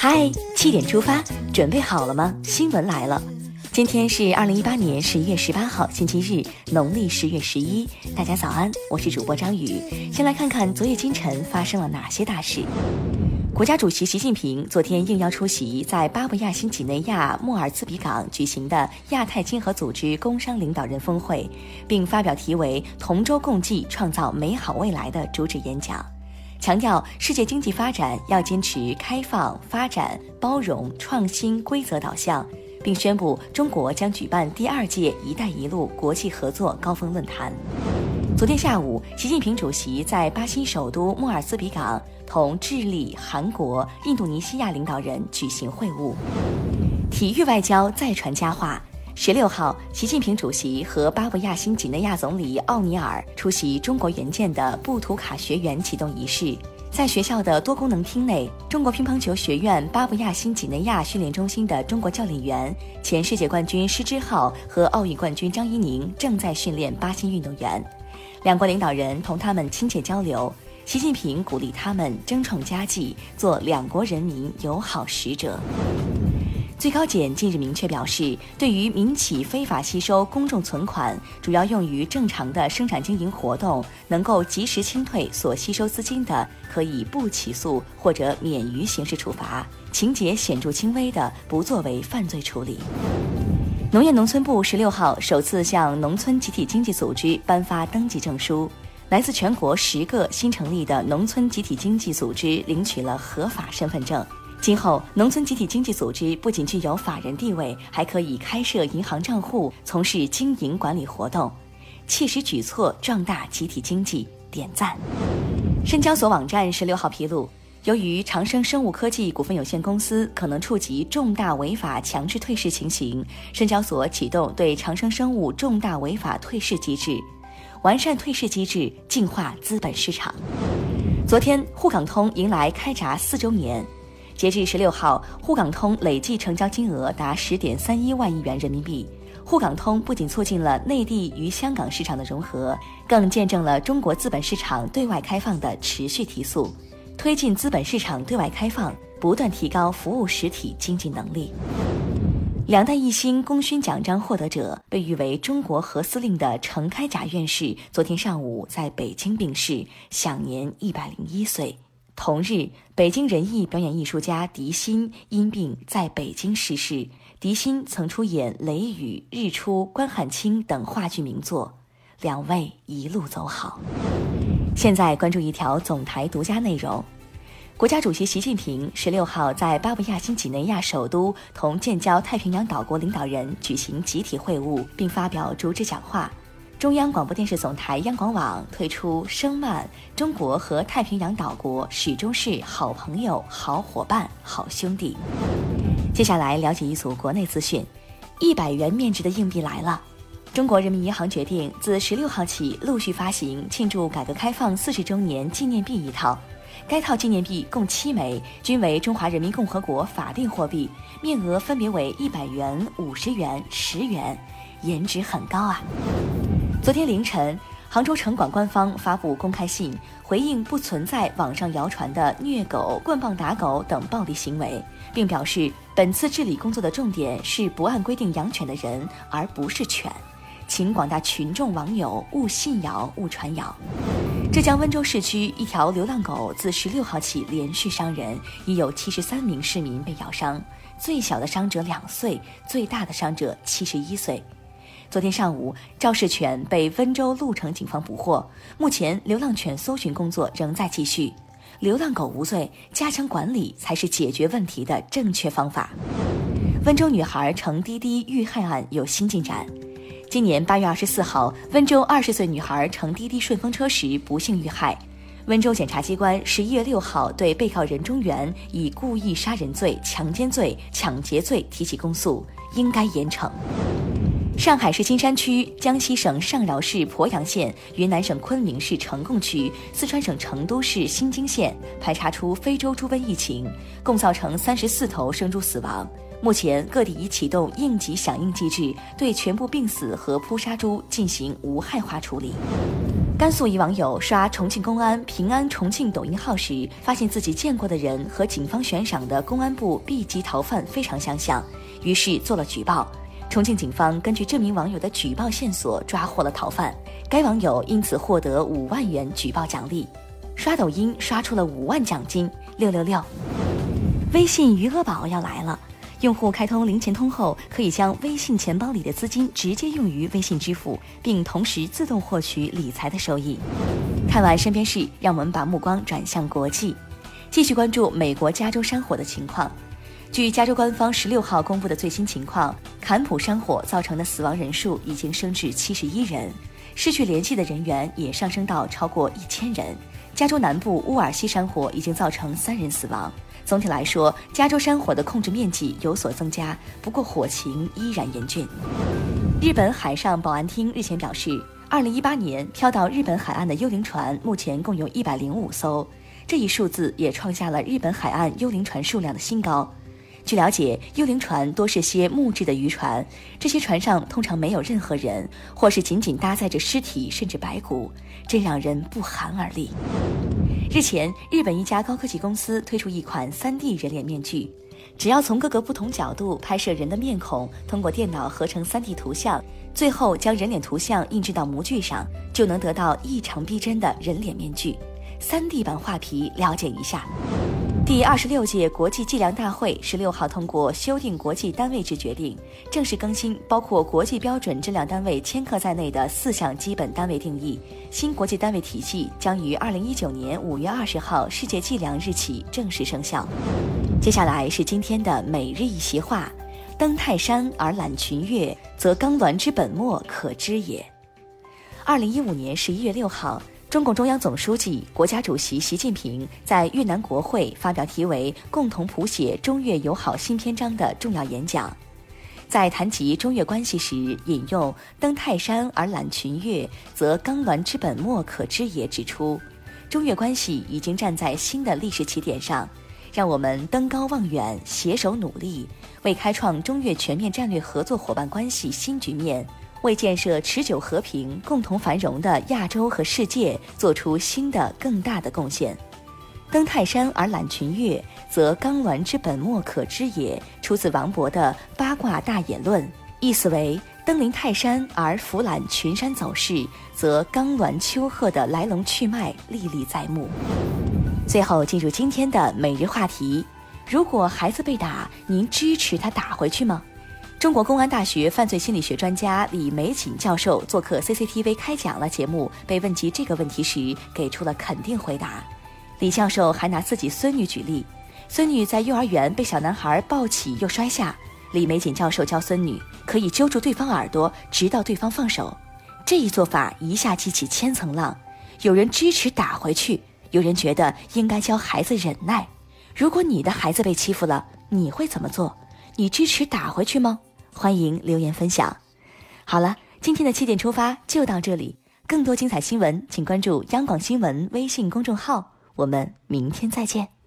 嗨，七点出发，准备好了吗？新闻来了，今天是二零一八年十一月十八号，星期日，农历十月十一。大家早安，我是主播张宇。先来看看昨夜今晨发生了哪些大事。国家主席习近平昨天应邀出席在巴布亚新几内亚莫尔兹比港举行的亚太经合组织工商领导人峰会，并发表题为“同舟共济，创造美好未来”的主旨演讲。强调世界经济发展要坚持开放、发展、包容、创新、规则导向，并宣布中国将举办第二届“一带一路”国际合作高峰论坛。昨天下午，习近平主席在巴西首都莫尔斯比港同智利、韩国、印度尼西亚领导人举行会晤，体育外交再传佳话。十六号，习近平主席和巴布亚新几内亚总理奥尼尔出席中国援建的布图卡学园启动仪式。在学校的多功能厅内，中国乒乓球学院巴布亚新几内亚训练中心的中国教练员、前世界冠军施之浩和奥运冠军张怡宁正在训练巴西运动员。两国领导人同他们亲切交流，习近平鼓励他们争创佳绩，做两国人民友好使者。最高检近日明确表示，对于民企非法吸收公众存款，主要用于正常的生产经营活动，能够及时清退所吸收资金的，可以不起诉或者免于刑事处罚；情节显著轻微的，不作为犯罪处理。农业农村部十六号首次向农村集体经济组织颁发登记证书，来自全国十个新成立的农村集体经济组织领取了合法身份证。今后，农村集体经济组织不仅具有法人地位，还可以开设银行账户，从事经营管理活动，切实举措壮大集体经济，点赞。深交所网站十六号披露，由于长生生物科技股份有限公司可能触及重大违法强制退市情形，深交所启动对长生生物重大违法退市机制，完善退市机制，净化资本市场。昨天，沪港通迎来开闸四周年。截至十六号，沪港通累计成交金额达十点三一万亿元人民币。沪港通不仅促进了内地与香港市场的融合，更见证了中国资本市场对外开放的持续提速，推进资本市场对外开放，不断提高服务实体经济能力。两弹一星功勋奖章获得者，被誉为中国核司令的程开甲院士，昨天上午在北京病逝，享年一百零一岁。同日，北京人艺表演艺术家狄鑫因病在北京逝世。狄鑫曾出演《雷雨》《日出》《关汉卿》等话剧名作，两位一路走好。现在关注一条总台独家内容：国家主席习近平十六号在巴布亚新几内亚首都同建交太平洋岛国领导人举行集体会晤，并发表主旨讲话。中央广播电视总台央广网推出“声漫中国和太平洋岛国始终是好朋友、好伙伴、好兄弟”。接下来了解一组国内资讯：一百元面值的硬币来了。中国人民银行决定自十六号起陆续发行庆祝改革开放四十周年纪念币一套，该套纪念币共七枚，均为中华人民共和国法定货币，面额分别为一百元、五十元、十元，颜值很高啊。昨天凌晨，杭州城管官方发布公开信，回应不存在网上谣传的虐狗、棍棒打狗等暴力行为，并表示本次治理工作的重点是不按规定养犬的人，而不是犬，请广大群众网友勿信谣、勿传谣。浙江温州市区一条流浪狗自十六号起连续伤人，已有七十三名市民被咬伤，最小的伤者两岁，最大的伤者七十一岁。昨天上午，肇事犬被温州鹿城警方捕获。目前，流浪犬搜寻工作仍在继续。流浪狗无罪，加强管理才是解决问题的正确方法。温州女孩乘滴滴遇害案有新进展。今年八月二十四号，温州二十岁女孩乘滴滴顺风车时不幸遇害。温州检察机关十一月六号对被告人中原以故意杀人罪、强奸罪、抢劫罪提起公诉，应该严惩。上海市金山区、江西省上饶市鄱阳县、云南省昆明市呈贡区、四川省成都市新津县排查出非洲猪瘟疫情，共造成三十四头生猪死亡。目前，各地已启动应急响应机制，对全部病死和扑杀猪进行无害化处理。甘肃一网友刷重庆公安平安重庆抖音号时，发现自己见过的人和警方悬赏的公安部 B 级逃犯非常相像，于是做了举报。重庆警方根据这名网友的举报线索抓获了逃犯，该网友因此获得五万元举报奖励。刷抖音刷出了五万奖金，六六六！微信余额宝要来了。用户开通零钱通后，可以将微信钱包里的资金直接用于微信支付，并同时自动获取理财的收益。看完身边事，让我们把目光转向国际，继续关注美国加州山火的情况。据加州官方十六号公布的最新情况，坎普山火造成的死亡人数已经升至七十一人，失去联系的人员也上升到超过一千人。加州南部乌尔西山火已经造成三人死亡。总体来说，加州山火的控制面积有所增加，不过火情依然严峻。日本海上保安厅日前表示，2018年飘到日本海岸的幽灵船目前共有一百零五艘，这一数字也创下了日本海岸幽灵船数量的新高。据了解，幽灵船多是些木质的渔船，这些船上通常没有任何人，或是仅仅搭载着尸体甚至白骨，真让人不寒而栗。日前，日本一家高科技公司推出一款 3D 人脸面具，只要从各个不同角度拍摄人的面孔，通过电脑合成 3D 图像，最后将人脸图像印制到模具上，就能得到异常逼真的人脸面具。3D 版画皮，了解一下。第二十六届国际计量大会十六号通过修订国际单位制决定，正式更新包括国际标准质量单位千克在内的四项基本单位定义。新国际单位体系将于二零一九年五月二十号世界计量日起正式生效。接下来是今天的每日一席话：登泰山而览群岳，则刚鸾之本末可知也。二零一五年十一月六号。中共中央总书记、国家主席习近平在越南国会发表题为“共同谱写中越友好新篇章”的重要演讲，在谈及中越关系时，引用“登泰山而览群岳，则刚鸾之本末可知也”，指出中越关系已经站在新的历史起点上，让我们登高望远，携手努力，为开创中越全面战略合作伙伴关系新局面。为建设持久和平、共同繁荣的亚洲和世界做出新的更大的贡献。登泰山而览群岳，则刚峦之本末可知也。出自王勃的《八卦大演论》，意思为登临泰山而俯览群山走势，则刚峦丘壑的来龙去脉历历在目。最后进入今天的每日话题：如果孩子被打，您支持他打回去吗？中国公安大学犯罪心理学专家李玫瑾教授做客 CCTV 开讲了节目，被问及这个问题时，给出了肯定回答。李教授还拿自己孙女举例，孙女在幼儿园被小男孩抱起又摔下，李玫瑾教授教孙女可以揪住对方耳朵，直到对方放手。这一做法一下激起千层浪，有人支持打回去，有人觉得应该教孩子忍耐。如果你的孩子被欺负了，你会怎么做？你支持打回去吗？欢迎留言分享。好了，今天的七点出发就到这里。更多精彩新闻，请关注央广新闻微信公众号。我们明天再见。